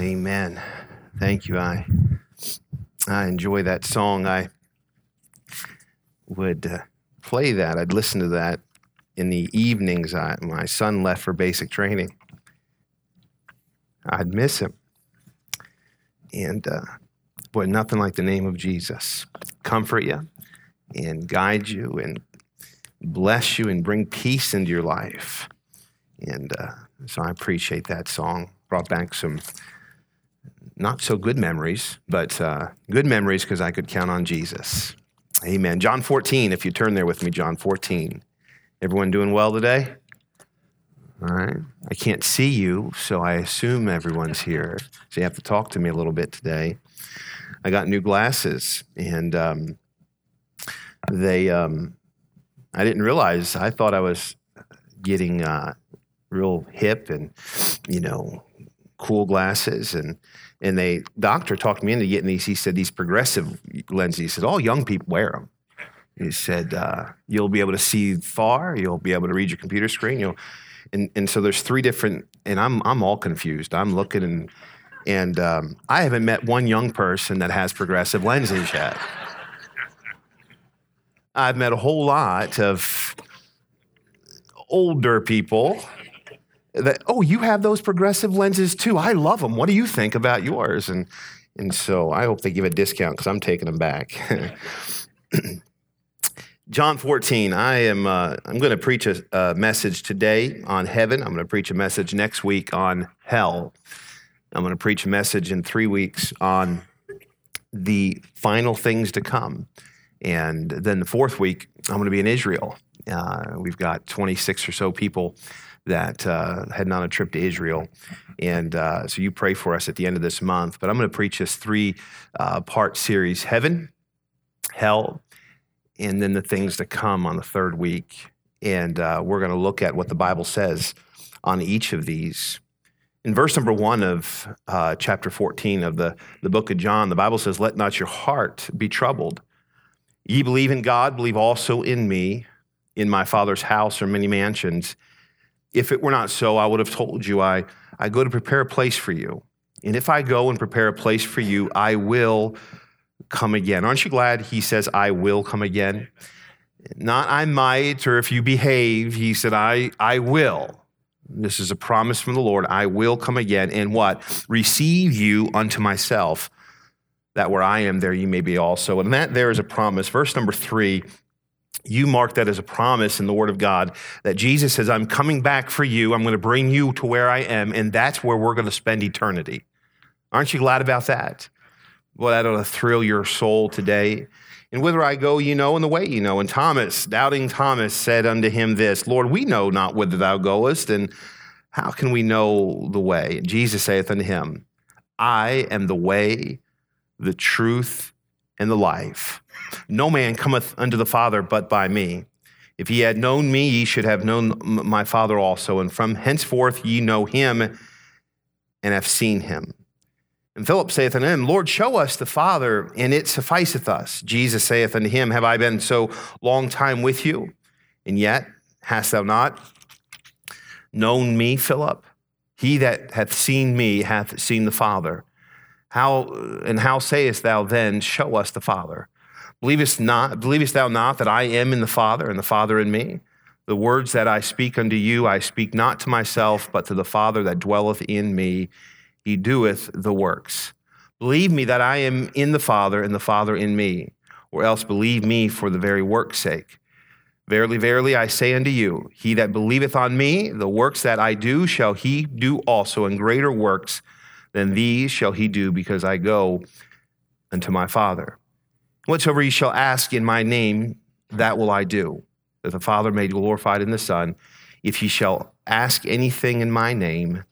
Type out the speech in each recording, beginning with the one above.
Amen. Thank you. I I enjoy that song. I would uh, play that. I'd listen to that in the evenings. I, my son left for basic training. I'd miss him. And uh, boy, nothing like the name of Jesus. Comfort you and guide you and bless you and bring peace into your life. And uh, so I appreciate that song. Brought back some not so good memories, but uh, good memories because I could count on Jesus. Amen. John 14, if you turn there with me, John 14. Everyone doing well today? All right. I can't see you, so I assume everyone's here. So you have to talk to me a little bit today. I got new glasses, and um, they, um, I didn't realize, I thought I was getting uh, real hip and, you know, cool glasses. And, and they, doctor talked me into getting these. He said, these progressive lenses, he said, all young people wear them. He said, uh, you'll be able to see far, you'll be able to read your computer screen, you'll, and, and so there's three different, and I'm, I'm all confused. I'm looking and, and um, I haven't met one young person that has progressive lenses yet. I've met a whole lot of older people that, oh, you have those progressive lenses too. I love them. What do you think about yours? And, and so I hope they give a discount because I'm taking them back. John 14, I am uh, I'm going to preach a, a, message today on heaven. I'm going to preach a message next week on hell. I'm going to preach a message in three weeks on the final things to come. And then the fourth week, I'm going to be in Israel. Uh, we've got 26 or so people that uh, heading on a trip to Israel. And uh, so you pray for us at the end of this month. But I'm going to preach this three uh, part series heaven, hell, and then the things to come on the third week. And uh, we're going to look at what the Bible says on each of these. In verse number one of uh, chapter 14 of the, the book of John, the Bible says, Let not your heart be troubled. Ye believe in God, believe also in me. In my Father's house are many mansions. If it were not so, I would have told you, I, I go to prepare a place for you. And if I go and prepare a place for you, I will come again. Aren't you glad he says, I will come again? Not I might, or if you behave, he said, I, I will. This is a promise from the Lord. I will come again and what? Receive you unto myself, that where I am, there you may be also. And that there is a promise. Verse number three you mark that as a promise in the Word of God that Jesus says, I'm coming back for you. I'm going to bring you to where I am, and that's where we're going to spend eternity. Aren't you glad about that? Well, that ought to thrill your soul today. And whither I go, you know, and the way you know. And Thomas, doubting Thomas, said unto him this Lord, we know not whither thou goest, and how can we know the way? And Jesus saith unto him, I am the way, the truth, and the life. No man cometh unto the Father but by me. If ye had known me, ye should have known my Father also. And from henceforth ye know him and have seen him. And Philip saith unto him, Lord, show us the Father, and it sufficeth us. Jesus saith unto him, Have I been so long time with you? And yet hast thou not known me, Philip? He that hath seen me hath seen the Father. How and how sayest thou then, Show us the Father? Believest not, believest thou not that I am in the Father and the Father in me? The words that I speak unto you, I speak not to myself, but to the Father that dwelleth in me. He doeth the works. Believe me that I am in the Father and the Father in me, or else believe me for the very work's sake. Verily, verily, I say unto you, he that believeth on me, the works that I do shall he do also, and greater works than these shall he do, because I go unto my Father. Whatsoever ye shall ask in my name, that will I do, that the Father may be glorified in the Son. If ye shall ask anything in my name,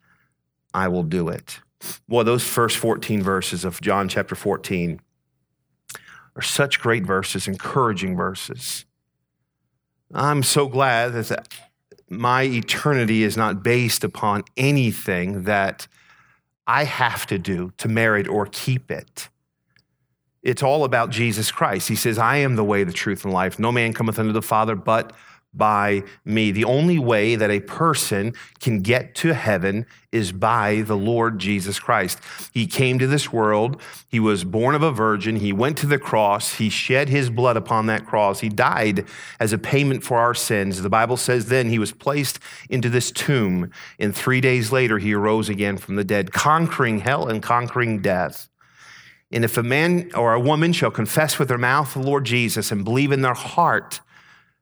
I will do it. Well, those first 14 verses of John chapter 14 are such great verses, encouraging verses. I'm so glad that my eternity is not based upon anything that I have to do to merit or keep it. It's all about Jesus Christ. He says, I am the way, the truth, and life. No man cometh unto the Father but by me. The only way that a person can get to heaven is by the Lord Jesus Christ. He came to this world. He was born of a virgin. He went to the cross. He shed his blood upon that cross. He died as a payment for our sins. The Bible says then he was placed into this tomb, and three days later he arose again from the dead, conquering hell and conquering death. And if a man or a woman shall confess with their mouth the Lord Jesus and believe in their heart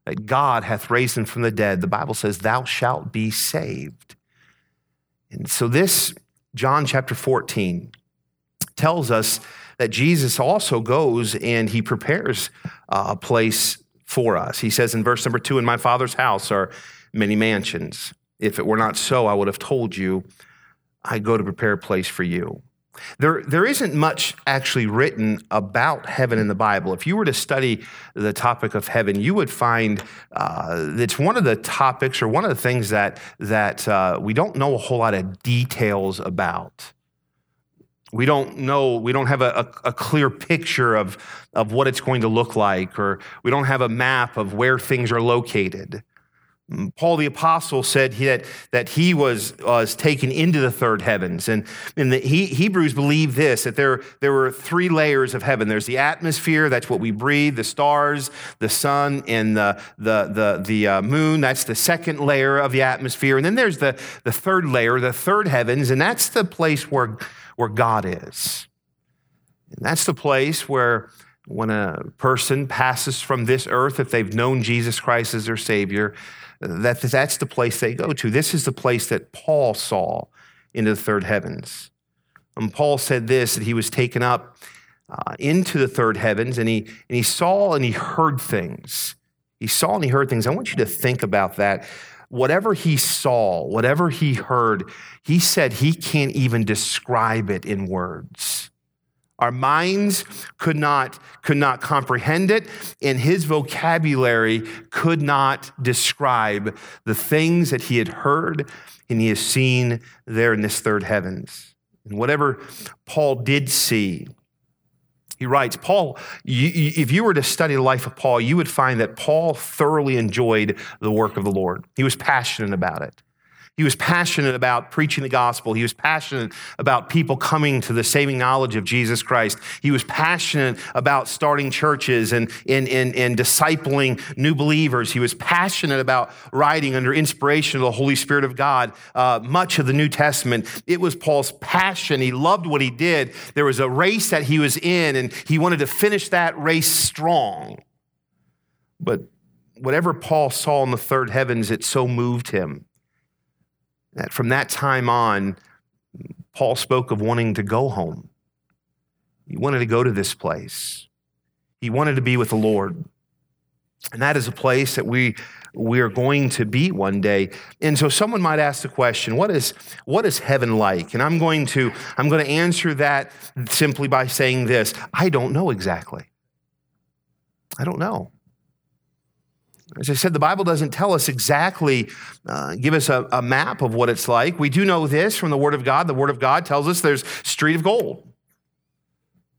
that God hath raised him from the dead, the Bible says, Thou shalt be saved. And so, this, John chapter 14, tells us that Jesus also goes and he prepares a place for us. He says in verse number two, In my Father's house are many mansions. If it were not so, I would have told you, I go to prepare a place for you. There, there isn't much actually written about heaven in the Bible. If you were to study the topic of heaven, you would find uh, it's one of the topics or one of the things that, that uh, we don't know a whole lot of details about. We don't know, we don't have a, a, a, clear picture of, of what it's going to look like, or we don't have a map of where things are located. Paul the apostle said that, that he was, was taken into the third heavens. And, and the he, Hebrews believe this that there, there were three layers of heaven there's the atmosphere, that's what we breathe, the stars, the sun, and the, the, the, the uh, moon. That's the second layer of the atmosphere. And then there's the, the third layer, the third heavens, and that's the place where, where God is. And that's the place where when a person passes from this earth, if they've known Jesus Christ as their Savior, that, that's the place they go to. This is the place that Paul saw into the third heavens. And Paul said this that he was taken up uh, into the third heavens and he, and he saw and he heard things. He saw and he heard things. I want you to think about that. Whatever he saw, whatever he heard, he said he can't even describe it in words. Our minds could not, could not comprehend it, and his vocabulary could not describe the things that he had heard and he has seen there in this third heavens. And whatever Paul did see, he writes, Paul, you, if you were to study the life of Paul, you would find that Paul thoroughly enjoyed the work of the Lord. He was passionate about it. He was passionate about preaching the gospel. He was passionate about people coming to the saving knowledge of Jesus Christ. He was passionate about starting churches and, and, and, and discipling new believers. He was passionate about writing under inspiration of the Holy Spirit of God uh, much of the New Testament. It was Paul's passion. He loved what he did. There was a race that he was in, and he wanted to finish that race strong. But whatever Paul saw in the third heavens, it so moved him that from that time on, Paul spoke of wanting to go home. He wanted to go to this place. He wanted to be with the Lord. And that is a place that we, we are going to be one day. And so someone might ask the question, what is, what is heaven like? And I'm going, to, I'm going to answer that simply by saying this I don't know exactly. I don't know. As I said, the Bible doesn't tell us exactly, uh, give us a, a map of what it's like. We do know this from the Word of God. The Word of God tells us there's street of gold.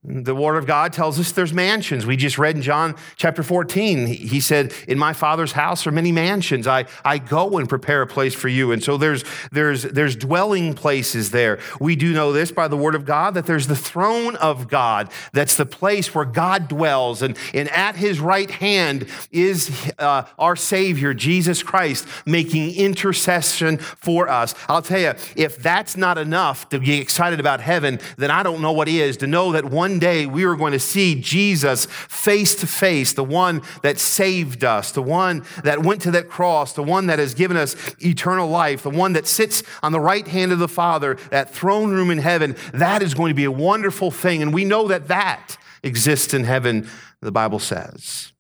The Word of God tells us there's mansions. We just read in John chapter 14, he said, In my Father's house are many mansions. I, I go and prepare a place for you. And so there's, there's, there's dwelling places there. We do know this by the Word of God that there's the throne of God. That's the place where God dwells. And, and at his right hand is uh, our Savior, Jesus Christ, making intercession for us. I'll tell you, if that's not enough to be excited about heaven, then I don't know what is. To know that one day we are going to see Jesus face to face, the one that saved us, the one that went to that cross, the one that has given us eternal life, the one that sits on the right hand of the Father, that throne room in heaven. That is going to be a wonderful thing. And we know that that exists in heaven, the Bible says.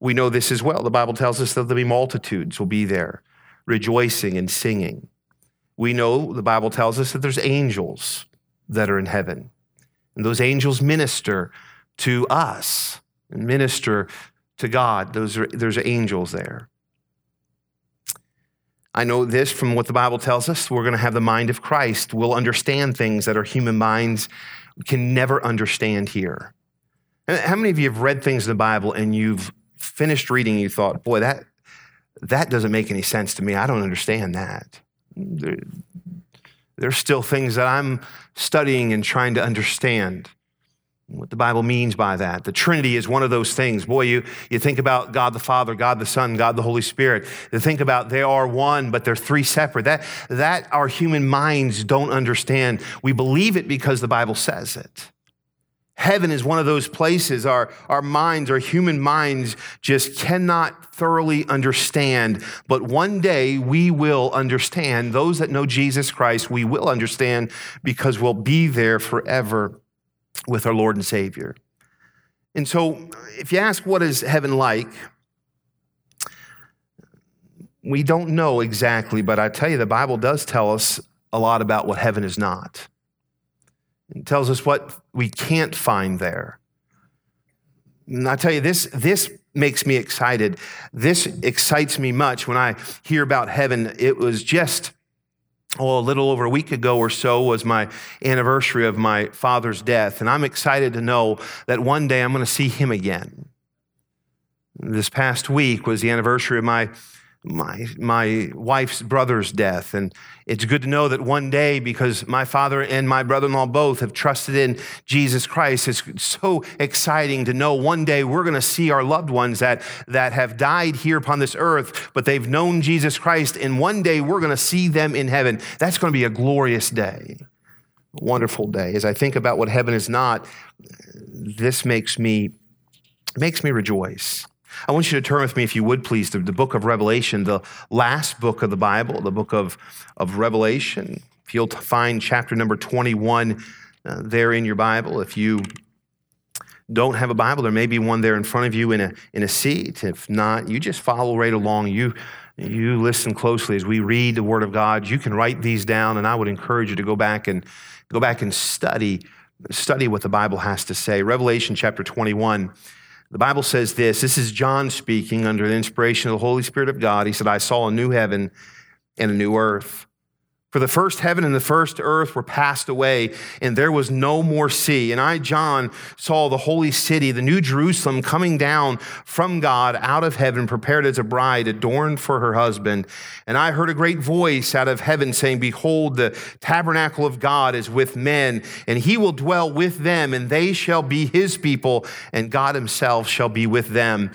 We know this as well. The Bible tells us that there'll be multitudes will be there rejoicing and singing. We know the Bible tells us that there's angels that are in heaven. And those angels minister to us and minister to God. Those are, there's angels there. I know this from what the Bible tells us. We're going to have the mind of Christ. We'll understand things that our human minds can never understand here. How many of you have read things in the Bible and you've finished reading you thought, boy, that, that doesn't make any sense to me. I don't understand that. There, there's still things that I'm studying and trying to understand what the Bible means by that. The Trinity is one of those things. Boy, you, you think about God the Father, God the Son, God the Holy Spirit. You think about they are one, but they're three separate. That, that our human minds don't understand. We believe it because the Bible says it. Heaven is one of those places our, our minds, our human minds, just cannot thoroughly understand. But one day we will understand. Those that know Jesus Christ, we will understand because we'll be there forever with our Lord and Savior. And so, if you ask what is heaven like, we don't know exactly, but I tell you, the Bible does tell us a lot about what heaven is not. Tells us what we can't find there. And I tell you, this, this makes me excited. This excites me much when I hear about heaven. It was just, oh, a little over a week ago or so was my anniversary of my father's death. And I'm excited to know that one day I'm going to see him again. This past week was the anniversary of my my, my wife's brother's death. And it's good to know that one day, because my father and my brother in law both have trusted in Jesus Christ, it's so exciting to know one day we're going to see our loved ones that, that have died here upon this earth, but they've known Jesus Christ. And one day we're going to see them in heaven. That's going to be a glorious day, a wonderful day. As I think about what heaven is not, this makes me, makes me rejoice. I want you to turn with me, if you would please, to the book of Revelation, the last book of the Bible, the book of, of Revelation. If you'll find chapter number 21 uh, there in your Bible, if you don't have a Bible, there may be one there in front of you in a, in a seat. If not, you just follow right along. You, you listen closely as we read the Word of God. You can write these down, and I would encourage you to go back and go back and study, study what the Bible has to say. Revelation chapter 21. The Bible says this this is John speaking under the inspiration of the Holy Spirit of God. He said, I saw a new heaven and a new earth. For the first heaven and the first earth were passed away, and there was no more sea. And I, John, saw the holy city, the new Jerusalem, coming down from God out of heaven, prepared as a bride, adorned for her husband. And I heard a great voice out of heaven saying, Behold, the tabernacle of God is with men, and he will dwell with them, and they shall be his people, and God himself shall be with them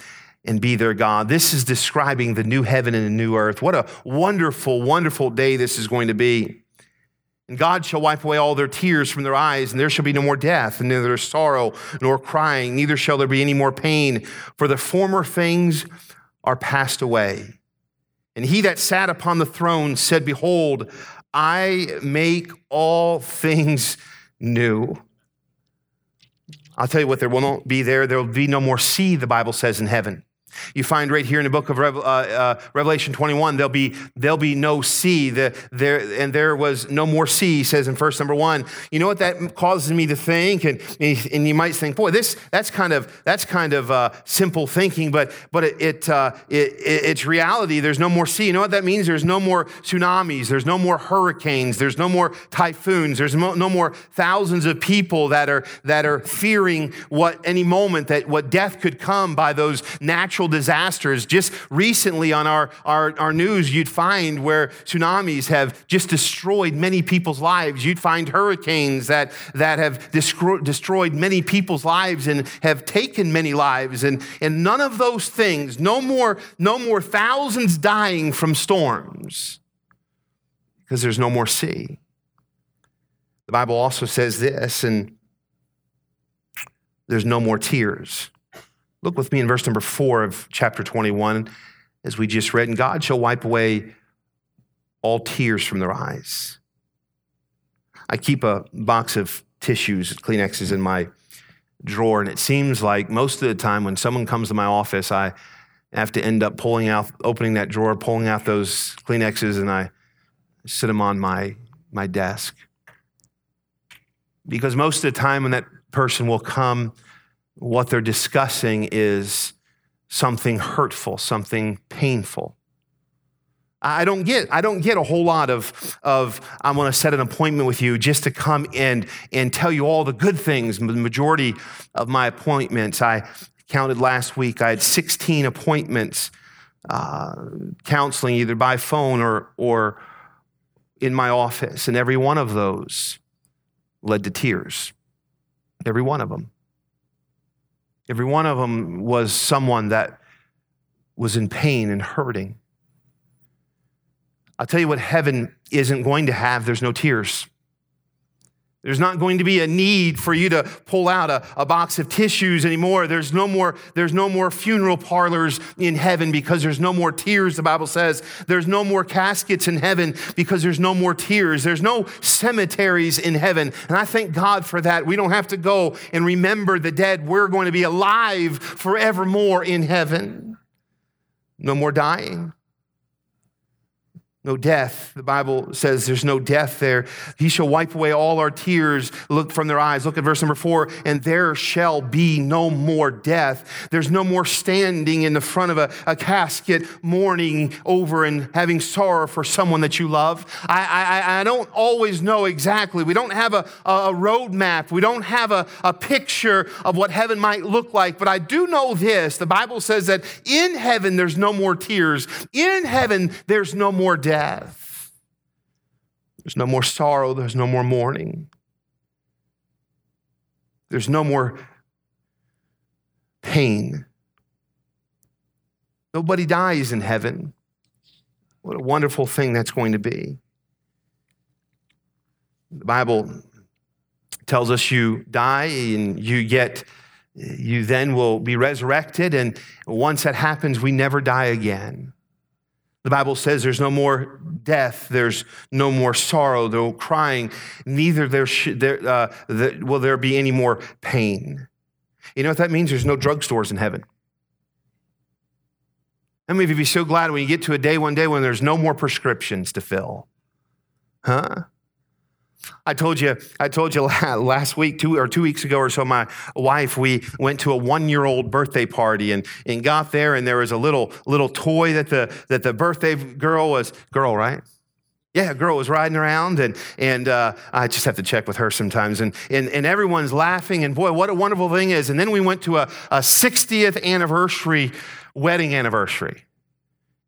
and be their God. This is describing the new heaven and the new earth. What a wonderful, wonderful day this is going to be. And God shall wipe away all their tears from their eyes, and there shall be no more death, and neither sorrow nor crying, neither shall there be any more pain, for the former things are passed away. And he that sat upon the throne said, Behold, I make all things new. I'll tell you what, there will not be there. There will be no more sea, the Bible says in heaven. You find right here in the book of uh, uh, Revelation 21, there'll be, there'll be no sea. The, there, and there was no more sea, he says in verse number one. You know what that causes me to think? And, and you might think, boy, this, that's kind of, that's kind of uh, simple thinking, but, but it, it, uh, it, it's reality. There's no more sea. You know what that means? There's no more tsunamis. There's no more hurricanes. There's no more typhoons. There's no more thousands of people that are, that are fearing what any moment that what death could come by those natural natural disasters. Just recently on our, our, our news, you'd find where tsunamis have just destroyed many people's lives. You'd find hurricanes that, that have destroyed many people's lives and have taken many lives. And, and none of those things, no more, no more thousands dying from storms because there's no more sea. The Bible also says this, and there's no more tears. Look with me in verse number four of chapter 21, as we just read, and God shall wipe away all tears from their eyes. I keep a box of tissues, Kleenexes in my drawer, and it seems like most of the time when someone comes to my office, I have to end up pulling out, opening that drawer, pulling out those Kleenexes, and I sit them on my, my desk. Because most of the time when that person will come, what they're discussing is something hurtful, something painful. I don't get, I don't get a whole lot of, of I'm going to set an appointment with you just to come and, and tell you all the good things. The majority of my appointments, I counted last week, I had 16 appointments uh, counseling either by phone or, or in my office, and every one of those led to tears. Every one of them. Every one of them was someone that was in pain and hurting. I'll tell you what heaven isn't going to have there's no tears. There's not going to be a need for you to pull out a, a, box of tissues anymore. There's no more, there's no more funeral parlors in heaven because there's no more tears, the Bible says. There's no more caskets in heaven because there's no more tears. There's no cemeteries in heaven. And I thank God for that. We don't have to go and remember the dead. We're going to be alive forevermore in heaven. No more dying no death. The Bible says there's no death there. He shall wipe away all our tears look from their eyes. Look at verse number four. And there shall be no more death. There's no more standing in the front of a, a casket, mourning over and having sorrow for someone that you love. I, I, I don't always know exactly. We don't have a, a roadmap. We don't have a, a picture of what heaven might look like. But I do know this. The Bible says that in heaven, there's no more tears. In heaven, there's no more death death. There's no more sorrow, there's no more mourning. There's no more pain. Nobody dies in heaven. What a wonderful thing that's going to be. The Bible tells us you die and you get you then will be resurrected and once that happens we never die again the Bible says there's no more death, there's no more sorrow, no crying, neither there, sh- there, uh, will there be any more pain. You know what that means? There's no drugstores in heaven. How many of you be so glad when you get to a day one day when there's no more prescriptions to fill? Huh? I told you, I told you last week, two or two weeks ago or so, my wife, we went to a one-year-old birthday party and, and got there, and there was a little little toy that the that the birthday girl was girl, right? Yeah, a girl was riding around, and and uh, I just have to check with her sometimes, and, and and everyone's laughing, and boy, what a wonderful thing is. And then we went to a, a 60th anniversary wedding anniversary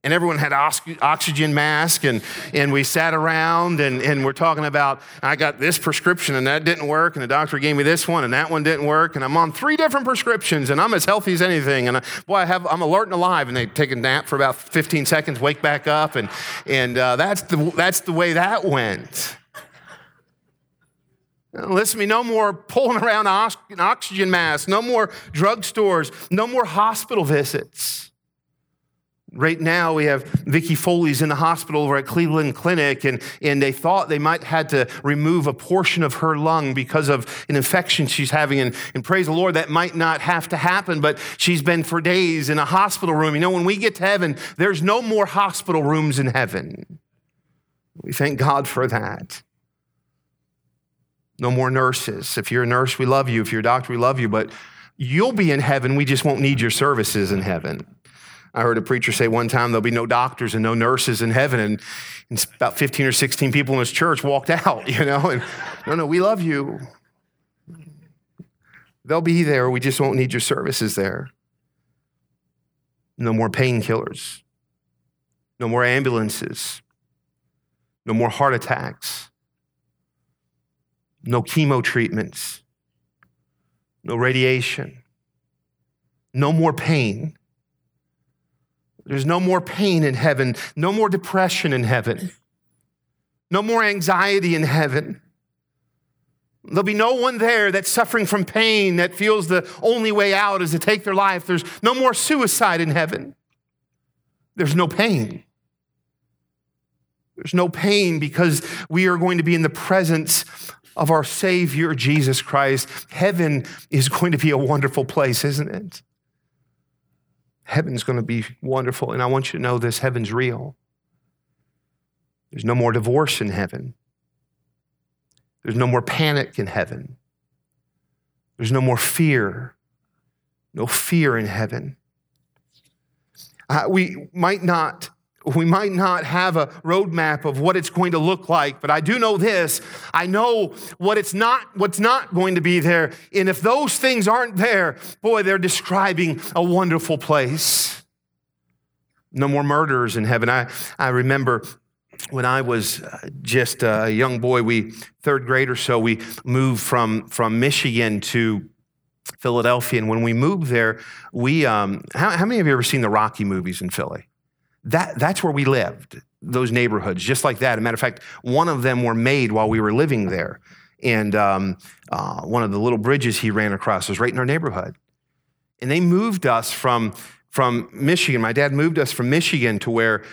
and everyone had oxygen mask and, and we sat around and, and we're talking about i got this prescription and that didn't work and the doctor gave me this one and that one didn't work and i'm on three different prescriptions and i'm as healthy as anything and I, boy I have, i'm alert and alive and they take a nap for about 15 seconds wake back up and, and uh, that's, the, that's the way that went Listen to me, no more pulling around an oxygen mask, no more drugstores, no more hospital visits. Right now, we have Vicky Foley's in the hospital over at Cleveland Clinic, and, and they thought they might had to remove a portion of her lung because of an infection she's having. And, and praise the Lord, that might not have to happen, but she's been for days in a hospital room. You know, when we get to heaven, there's no more hospital rooms in heaven. We thank God for that. No more nurses. If you're a nurse, we love you. If you're a doctor, we love you, but you'll be in heaven. We just won't need your services in heaven. I heard a preacher say one time there'll be no doctors and no nurses in heaven. And, and about 15 or 16 people in his church walked out, you know. And no, no, we love you. They'll be there. We just won't need your services there. No more painkillers. No more ambulances. No more heart attacks. No chemo treatments. No radiation. No more pain. There's no more pain in heaven, no more depression in heaven, no more anxiety in heaven. There'll be no one there that's suffering from pain that feels the only way out is to take their life. There's no more suicide in heaven. There's no pain. There's no pain because we are going to be in the presence of our Savior, Jesus Christ. Heaven is going to be a wonderful place, isn't it? Heaven's going to be wonderful. And I want you to know this heaven's real. There's no more divorce in heaven. There's no more panic in heaven. There's no more fear. No fear in heaven. Uh, we might not we might not have a roadmap of what it's going to look like, but I do know this. I know what it's not, what's not going to be there. And if those things aren't there, boy, they're describing a wonderful place. No more murders in heaven. I, I remember when I was uh, just a young boy, we third grade or so, we moved from from Michigan to Philadelphia, and when we moved there, we um, how, how many of you ever seen the Rocky movies in Philly? That that's where we lived. Those neighborhoods, just like that. As a matter of fact, one of them were made while we were living there, and um, uh, one of the little bridges he ran across was right in our neighborhood. And they moved us from from Michigan. My dad moved us from Michigan to where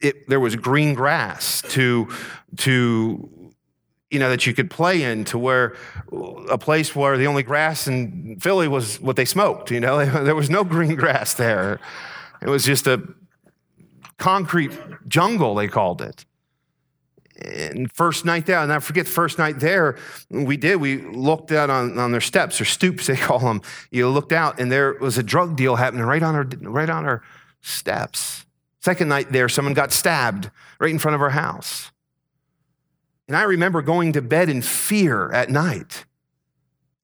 it, there was green grass to to you know that you could play in to where a place where the only grass in Philly was what they smoked. You know, there was no green grass there. It was just a concrete jungle. They called it and first night there, and I forget the first night there, we did. We looked out on, on their steps or stoops, they call them. You looked out, and there was a drug deal happening right on our right on our steps. Second night there, someone got stabbed right in front of our house. And I remember going to bed in fear at night.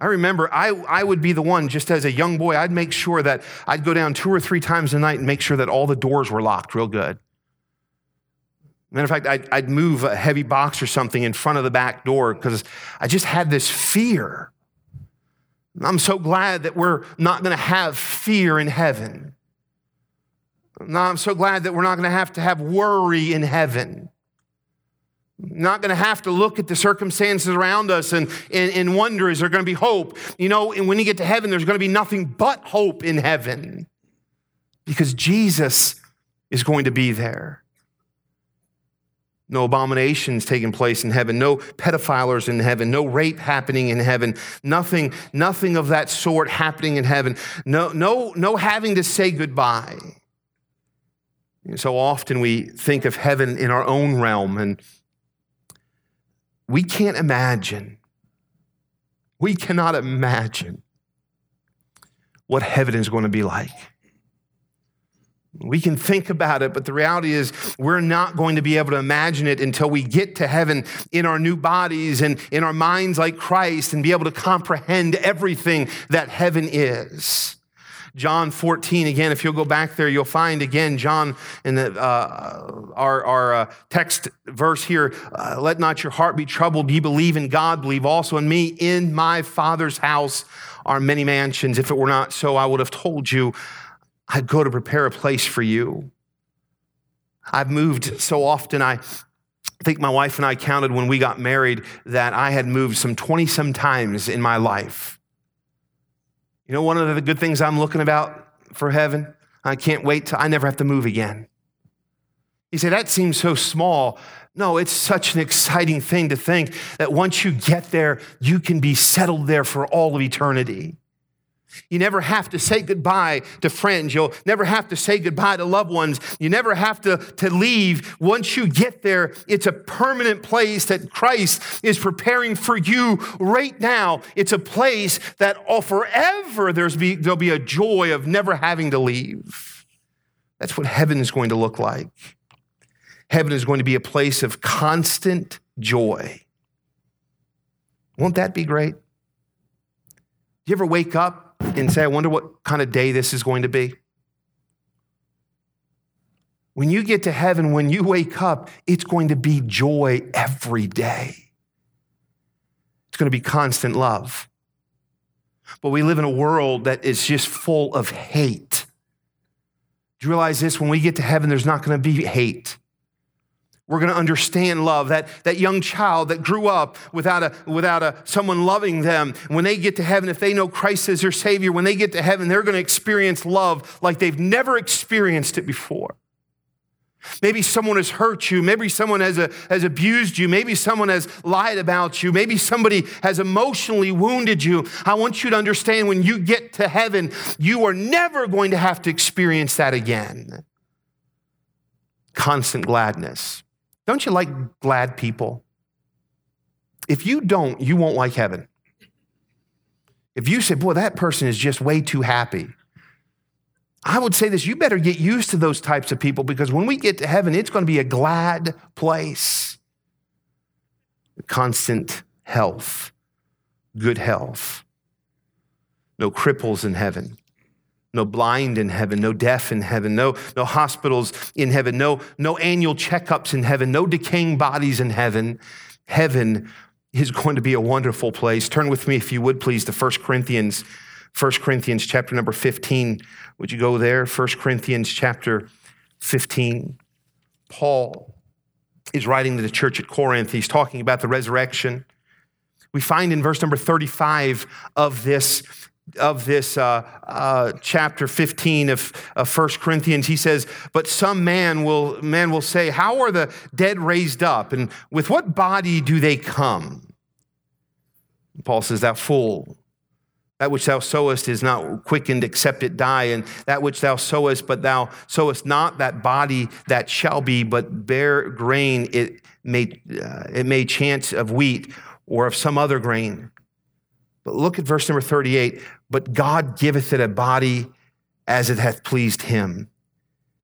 I remember I, I would be the one, just as a young boy, I'd make sure that I'd go down two or three times a night and make sure that all the doors were locked real good. Matter of fact, I'd, I'd move a heavy box or something in front of the back door because I just had this fear. I'm so glad that we're not going to have fear in heaven. No, I'm so glad that we're not going to have to have worry in heaven. Not going to have to look at the circumstances around us and, and, and wonder, is there going to be hope? You know, and when you get to heaven, there's going to be nothing but hope in heaven because Jesus is going to be there no abominations taking place in heaven, no pedophilers in heaven, no rape happening in heaven, nothing, nothing of that sort happening in heaven, no, no, no having to say goodbye. And so often we think of heaven in our own realm, and we can't imagine, we cannot imagine what heaven is going to be like. We can think about it, but the reality is we're not going to be able to imagine it until we get to heaven in our new bodies and in our minds like Christ and be able to comprehend everything that heaven is. John 14, again, if you'll go back there, you'll find again, John, in the, uh, our, our uh, text verse here, uh, let not your heart be troubled. Ye believe in God, believe also in me. In my Father's house are many mansions. If it were not so, I would have told you. I'd go to prepare a place for you. I've moved so often, I think my wife and I counted when we got married that I had moved some 20 some times in my life. You know, one of the good things I'm looking about for heaven, I can't wait till I never have to move again. You say, that seems so small. No, it's such an exciting thing to think that once you get there, you can be settled there for all of eternity. You never have to say goodbye to friends. You'll never have to say goodbye to loved ones. You never have to, to leave. Once you get there, it's a permanent place that Christ is preparing for you right now. It's a place that all forever there's be, there'll be a joy of never having to leave. That's what heaven is going to look like. Heaven is going to be a place of constant joy. Won't that be great? You ever wake up and say, I wonder what kind of day this is going to be? When you get to heaven, when you wake up, it's going to be joy every day. It's going to be constant love. But we live in a world that is just full of hate. Do you realize this? When we get to heaven, there's not going to be hate. We're going to understand love. That, that young child that grew up without, a, without a, someone loving them, when they get to heaven, if they know Christ as their Savior, when they get to heaven, they're going to experience love like they've never experienced it before. Maybe someone has hurt you. Maybe someone has, a, has abused you. Maybe someone has lied about you. Maybe somebody has emotionally wounded you. I want you to understand when you get to heaven, you are never going to have to experience that again. Constant gladness. Don't you like glad people? If you don't, you won't like heaven. If you say, boy, that person is just way too happy, I would say this you better get used to those types of people because when we get to heaven, it's going to be a glad place. Constant health, good health. No cripples in heaven, no blind in heaven, no deaf in heaven, no, no hospitals in heaven, no, no annual checkups in heaven, no decaying bodies in heaven. Heaven is going to be a wonderful place. Turn with me, if you would, please, to 1 Corinthians, 1 Corinthians chapter number 15. Would you go there? 1 Corinthians chapter 15. Paul is writing to the church at Corinth. He's talking about the resurrection. We find in verse number 35 of this of this uh, uh, chapter 15 of, of 1 corinthians he says but some man will man will say how are the dead raised up? And with what body do they come? Paul says thou fool that which thou sowest is not quickened except it die and that which thou sowest but thou sowest not that body that shall be but bare grain it may uh, it may chance of wheat or of some other grain but look at verse number 38 but God giveth it a body as it hath pleased him,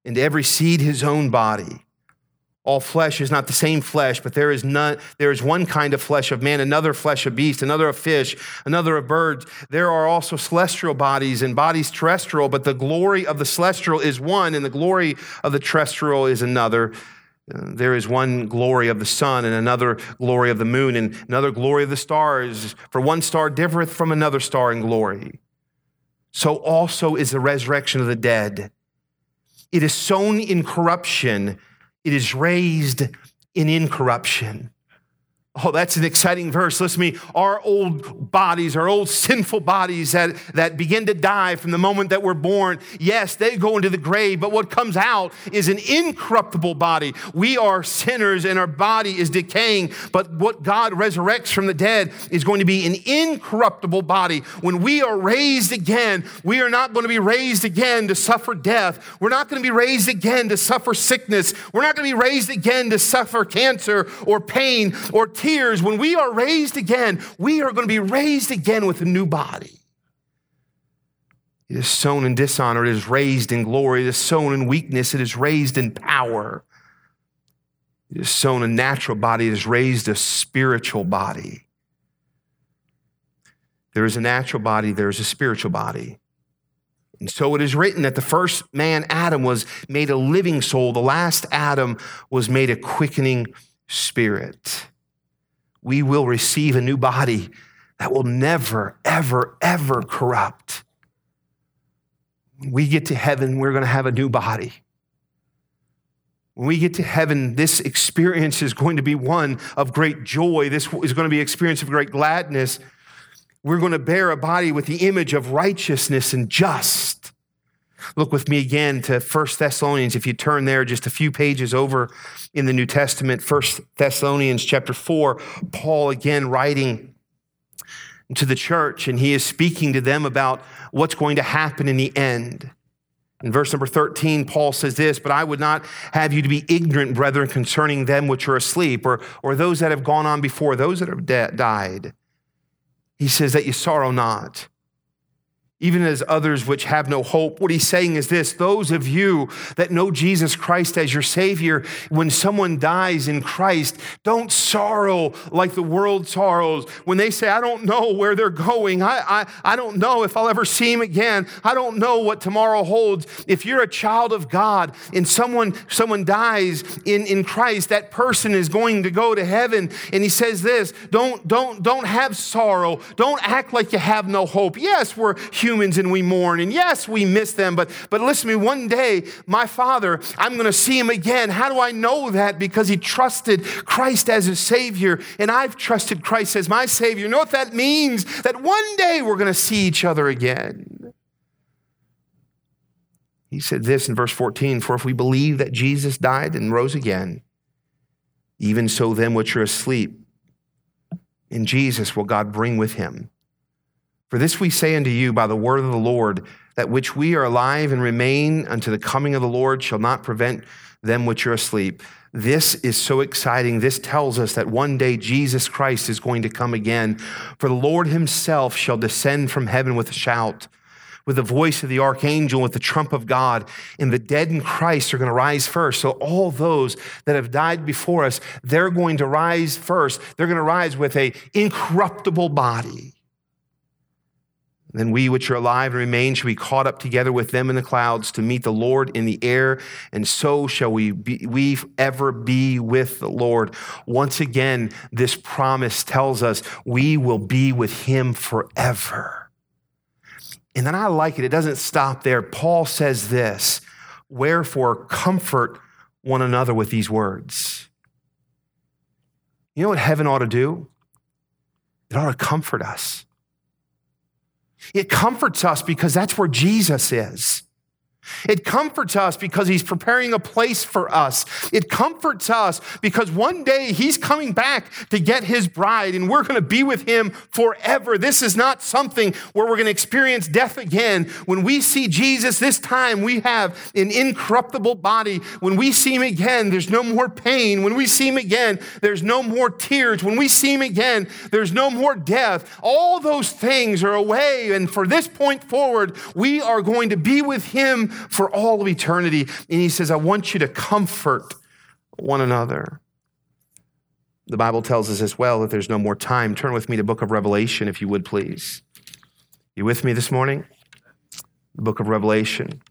and every seed his own body. All flesh is not the same flesh, but there is none, there is one kind of flesh of man, another flesh of beast, another of fish, another of birds. There are also celestial bodies and bodies terrestrial, but the glory of the celestial is one, and the glory of the terrestrial is another. There is one glory of the sun and another glory of the moon and another glory of the stars. For one star differeth from another star in glory. So also is the resurrection of the dead. It is sown in corruption, it is raised in incorruption. Oh, that's an exciting verse. Listen to me. Our old bodies, our old sinful bodies that, that begin to die from the moment that we're born, yes, they go into the grave, but what comes out is an incorruptible body. We are sinners and our body is decaying, but what God resurrects from the dead is going to be an incorruptible body. When we are raised again, we are not going to be raised again to suffer death. We're not going to be raised again to suffer sickness. We're not going to be raised again to suffer cancer or pain or tears, when we are raised again, we are going to be raised again with a new body. It is sown in dishonor, it is raised in glory. It is sown in weakness, it is raised in power. It is sown a natural body, it is raised a spiritual body. There is a natural body, there is a spiritual body. And so it is written that the first man, Adam, was made a living soul. The last Adam was made a quickening spirit we will receive a new body that will never, ever, ever corrupt. When we get to heaven, we're going to have a new body. When we get to heaven, this experience is going to be one of great joy. This is going to be an experience of great gladness. We're going to bear a body with the image of righteousness and just. Look with me again to 1 Thessalonians. If you turn there just a few pages over in the New Testament, 1 Thessalonians chapter 4, Paul again writing to the church, and he is speaking to them about what's going to happen in the end. In verse number 13, Paul says this, but I would not have you to be ignorant, brethren, concerning them which are asleep, or, or those that have gone on before, those that have de- died. He says that you sorrow not even as others which have no hope. What he's saying is this those of you that know Jesus Christ as your Savior, when someone dies in Christ, don't sorrow like the world sorrows. When they say, I don't know where they're going, I, I, I don't know if I'll ever see him again, I don't know what tomorrow holds. If you're a child of God and someone, someone dies in, in Christ, that person is going to go to heaven. And he says this don't, don't, don't have sorrow, don't act like you have no hope. Yes, we're human humans and we mourn. And yes, we miss them, but, but listen to me, one day, my father, I'm going to see him again. How do I know that? Because he trusted Christ as his Savior, and I've trusted Christ as my Savior. You know what that means? That one day we're going to see each other again. He said this in verse 14 For if we believe that Jesus died and rose again, even so, them which are asleep in Jesus will God bring with him. For this we say unto you by the word of the Lord, that which we are alive and remain unto the coming of the Lord shall not prevent them which are asleep. This is so exciting. This tells us that one day Jesus Christ is going to come again. For the Lord himself shall descend from heaven with a shout, with the voice of the archangel, with the trump of God, and the dead in Christ are going to rise first. So all those that have died before us, they're going to rise first. They're going to rise with a incorruptible body Then we which are alive and remain shall be caught up together with them in the clouds to meet the Lord in the air, and so shall we be, we ever be with the Lord. Once again, this promise tells us we will be with him forever. And then I like it. It doesn't stop there. Paul says this, wherefore comfort one another with these words. You know what heaven ought to do? It ought to comfort us. It comforts us because that's where Jesus is. It comforts us because he's preparing a place for us. It comforts us because one day he's coming back to get his bride and we're going to be with him forever. This is not something where we're going to experience death again. When we see Jesus this time, we have an incorruptible body. When we see him again, there's no more pain. When we see him again, there's no more tears. When we see him again, there's no more death. All those things are away. And for this point forward, we are going to be with him for all of eternity. And he says, I want you to comfort one another. The Bible tells us as well that there's no more time. Turn with me to book of Revelation, if you would, please. You with me this morning? The book of Revelation.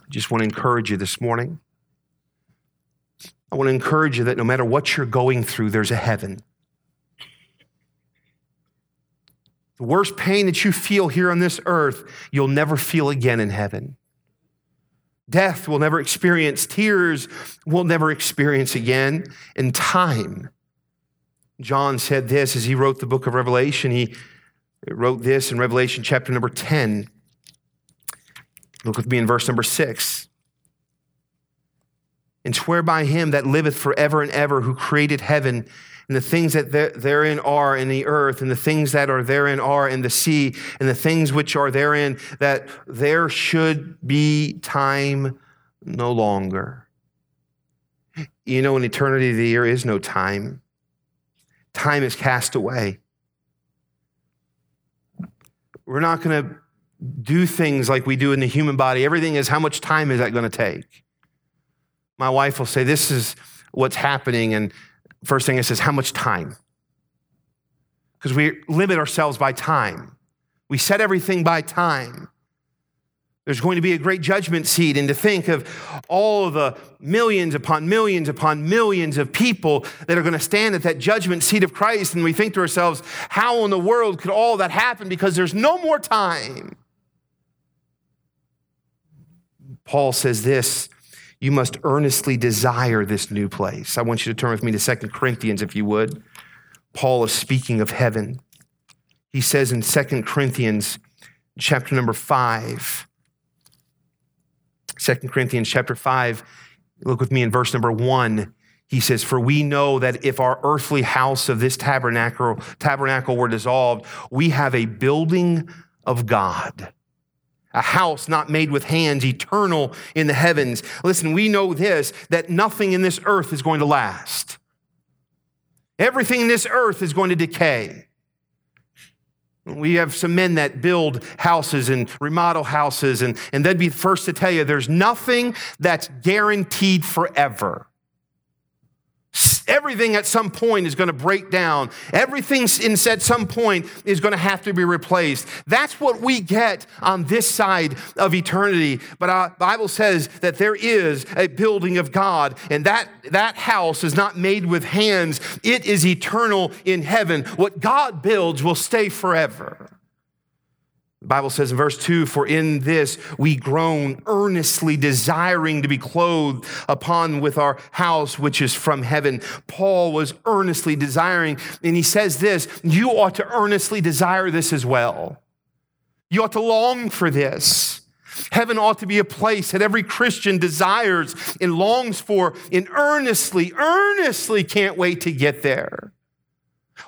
I just want to encourage you this morning. I want to encourage you that no matter what you're going through, there's a heaven. The worst pain that you feel here on this earth, you'll never feel again in heaven. Death will never experience, tears will never experience again in time. John said this as he wrote the book of Revelation. He wrote this in Revelation chapter number 10. Look with me in verse number 6. And swear by him that liveth forever and ever, who created heaven and the things that therein are in the earth, and the things that are therein are in the sea, and the things which are therein, that there should be time no longer. You know, in eternity, of the year, there is no time. Time is cast away. We're not going to do things like we do in the human body. Everything is how much time is that going to take? My wife will say, This is what's happening. And First thing it says, how much time? Because we limit ourselves by time. We set everything by time. There's going to be a great judgment seat, and to think of all of the millions upon millions upon millions of people that are going to stand at that judgment seat of Christ, and we think to ourselves, how in the world could all that happen? Because there's no more time. Paul says this you must earnestly desire this new place. I want you to turn with me to Second Corinthians, if you would. Paul is speaking of heaven. He says in Second Corinthians, chapter number 5, 2 Corinthians chapter 5, look with me in verse number 1. He says, For we know that if our earthly house of this tabernacle, tabernacle were dissolved, we have a building of God a house not made with hands, eternal in the heavens. Listen, we know this that nothing in this earth is going to last. Everything in this earth is going to decay. We have some men that build houses and remodel houses, and, and they'd be the first to tell you there's nothing that's guaranteed forever. Everything at some point is going to break down. Everything in at some point is going to have to be replaced. That's what we get on this side of eternity. But our Bible says that there is a building of God, and that, that house is not made with hands. It is eternal in heaven. What God builds will stay forever. Bible says in verse 2 For in this we groan, earnestly desiring to be clothed upon with our house which is from heaven. Paul was earnestly desiring, and he says this You ought to earnestly desire this as well. You ought to long for this. Heaven ought to be a place that every Christian desires and longs for and earnestly, earnestly can't wait to get there.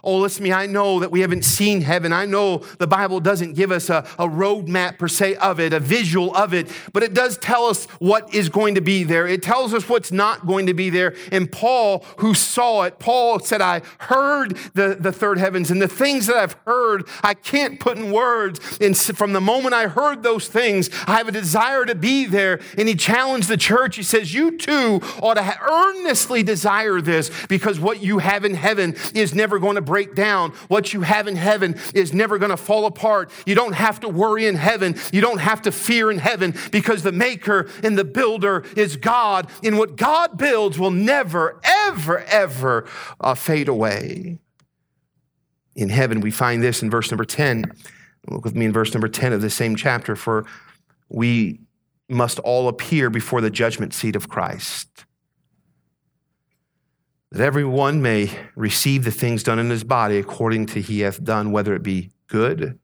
Oh, listen to me. I know that we haven't seen heaven. I know the Bible doesn't give us a, a roadmap per se of it, a visual of it, but it does tell us what is going to be there. It tells us what's not going to be there. And Paul, who saw it, Paul said, I heard the, the third heavens, and the things that I've heard, I can't put in words. And from the moment I heard those things, I have a desire to be there. And he challenged the church. He says, You too ought to earnestly desire this because what you have in heaven is never going to to break down. What you have in heaven is never going to fall apart. You don't have to worry in heaven. You don't have to fear in heaven because the maker and the builder is God. And what God builds will never, ever, ever uh, fade away. In heaven, we find this in verse number 10. Look with me in verse number 10 of the same chapter. For we must all appear before the judgment seat of Christ, that everyone may receive the things done in his body according to he hath done, whether it be good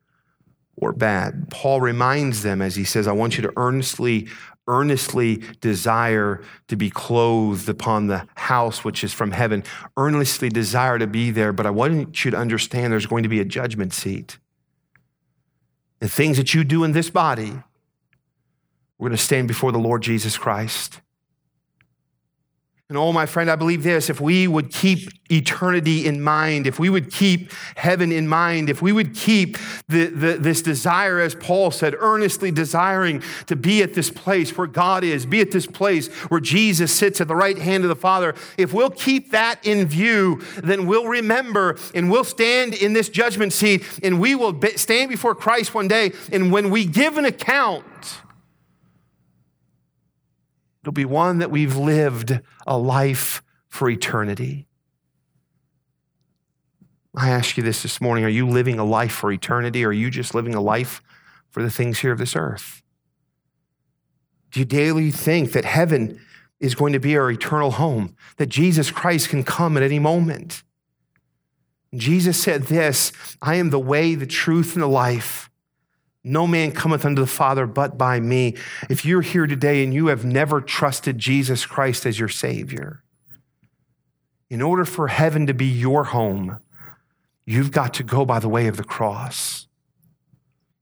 or bad. Paul reminds them as he says, I want you to earnestly, earnestly desire to be clothed upon the house which is from heaven, earnestly desire to be there, but I want you to understand there's going to be a judgment seat. The things that you do in this body, we're going to stand before the Lord Jesus Christ. And oh, my friend, I believe this if we would keep eternity in mind, if we would keep heaven in mind, if we would keep the, the, this desire, as Paul said, earnestly desiring to be at this place where God is, be at this place where Jesus sits at the right hand of the Father, if we'll keep that in view, then we'll remember and we'll stand in this judgment seat and we will stand before Christ one day. And when we give an account, It'll be one that we've lived a life for eternity. I ask you this this morning are you living a life for eternity or are you just living a life for the things here of this earth? Do you daily think that heaven is going to be our eternal home, that Jesus Christ can come at any moment? Jesus said this I am the way, the truth, and the life. No man cometh unto the Father but by me. If you're here today and you have never trusted Jesus Christ as your Savior, in order for heaven to be your home, you've got to go by the way of the cross.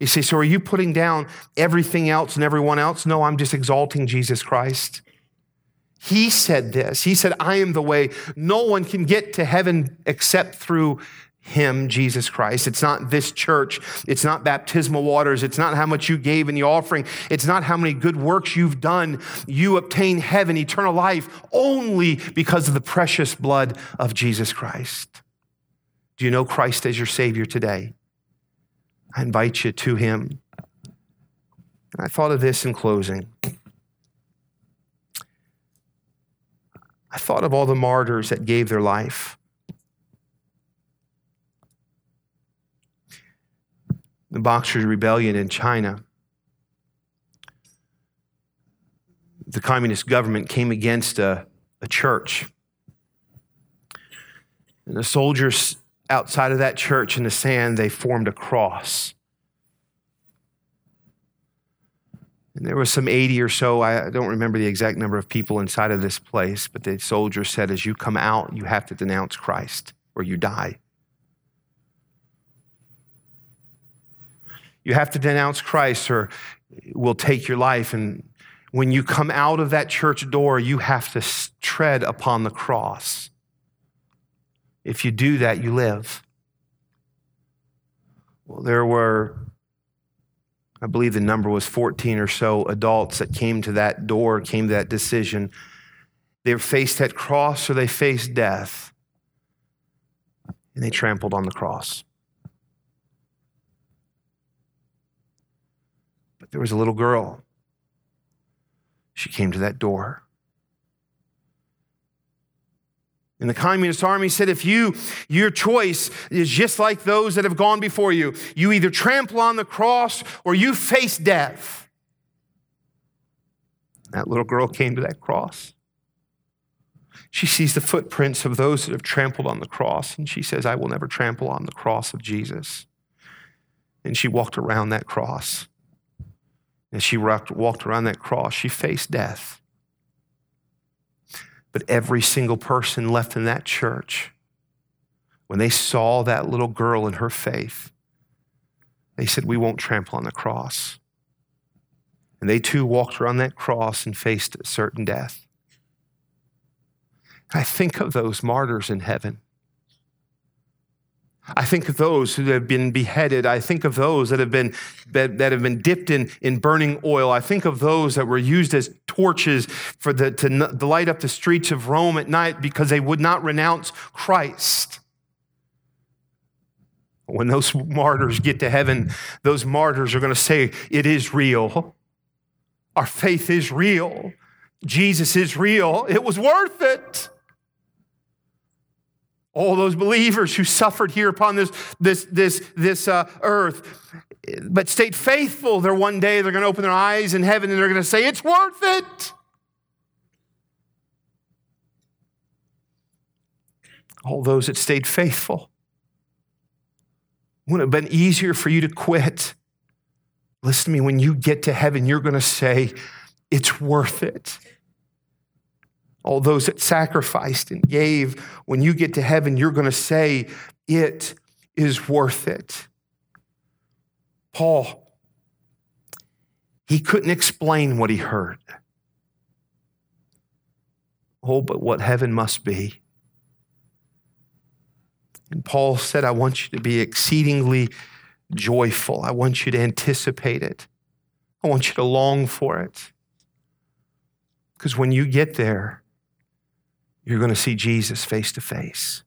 You say, so are you putting down everything else and everyone else? No, I'm just exalting Jesus Christ. He said this. He said, I am the way. No one can get to heaven except through him, Jesus Christ. It's not this church. It's not baptismal waters. It's not how much you gave in the offering. It's not how many good works you've done. You obtain heaven, eternal life, only because of the precious blood of Jesus Christ. Do you know Christ as your Savior today? I invite you to Him. I thought of this in closing. I thought of all the martyrs that gave their life. The Boxers' Rebellion in China, the communist government came against a, a church. And the soldiers outside of that church in the sand, they formed a cross. And there was some 80 or so, I don't remember the exact number of people inside of this place, but the soldiers said, as you come out, you have to denounce Christ or you die. You have to denounce Christ or we'll take your life. And when you come out of that church door, you have to tread upon the cross. If you do that, you live. Well, there were, I believe the number was 14 or so adults that came to that door, came to that decision. They faced that cross or they faced death, and they trampled on the cross. But there was a little girl. She came to that door. And the communist army said, if you, your choice is just like those that have gone before you, you either trample on the cross or you face death. That little girl came to that cross. She sees the footprints of those that have trampled on the cross, and she says, I will never trample on the cross of Jesus. And she walked around that cross. As she walked around that cross, she faced death. But every single person left in that church, when they saw that little girl in her faith, they said, We won't trample on the cross. And they too walked around that cross and faced certain death. I think of those martyrs in heaven. I think of those who have been beheaded. I think of those that have been, that, that have been dipped in, in burning oil. I think of those that were used as torches for the, to, to light up the streets of Rome at night because they would not renounce Christ. When those martyrs get to heaven, those martyrs are going to say, It is real. Our faith is real. Jesus is real. It was worth it. All those believers who suffered here upon this, this, this, this uh, earth, but stayed faithful, they're one day they're going to open their eyes in heaven and they're going to say, It's worth it. All those that stayed faithful. Wouldn't it have been easier for you to quit? Listen to me, when you get to heaven, you're going to say, It's worth it. All those that sacrificed and gave, when you get to heaven, you're going to say, It is worth it. Paul, he couldn't explain what he heard. Oh, but what heaven must be. And Paul said, I want you to be exceedingly joyful. I want you to anticipate it. I want you to long for it. Because when you get there, you're going to see Jesus face to face.